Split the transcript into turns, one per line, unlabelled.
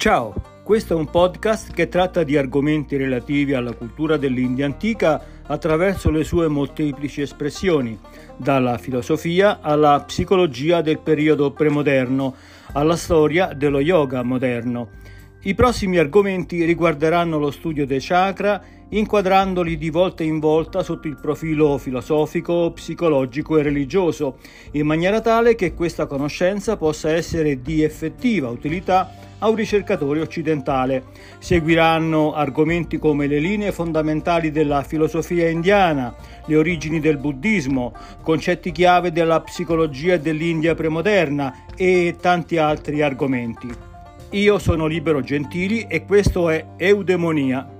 Ciao, questo è un podcast che tratta di argomenti relativi alla cultura dell'India antica attraverso le sue molteplici espressioni, dalla filosofia alla psicologia del periodo premoderno, alla storia dello yoga moderno. I prossimi argomenti riguarderanno lo studio dei chakra, inquadrandoli di volta in volta sotto il profilo filosofico, psicologico e religioso, in maniera tale che questa conoscenza possa essere di effettiva utilità a un ricercatore occidentale. Seguiranno argomenti come le linee fondamentali della filosofia indiana, le origini del buddismo, concetti chiave della psicologia dell'India premoderna e tanti altri argomenti. Io sono Libero Gentili e questo è Eudemonia.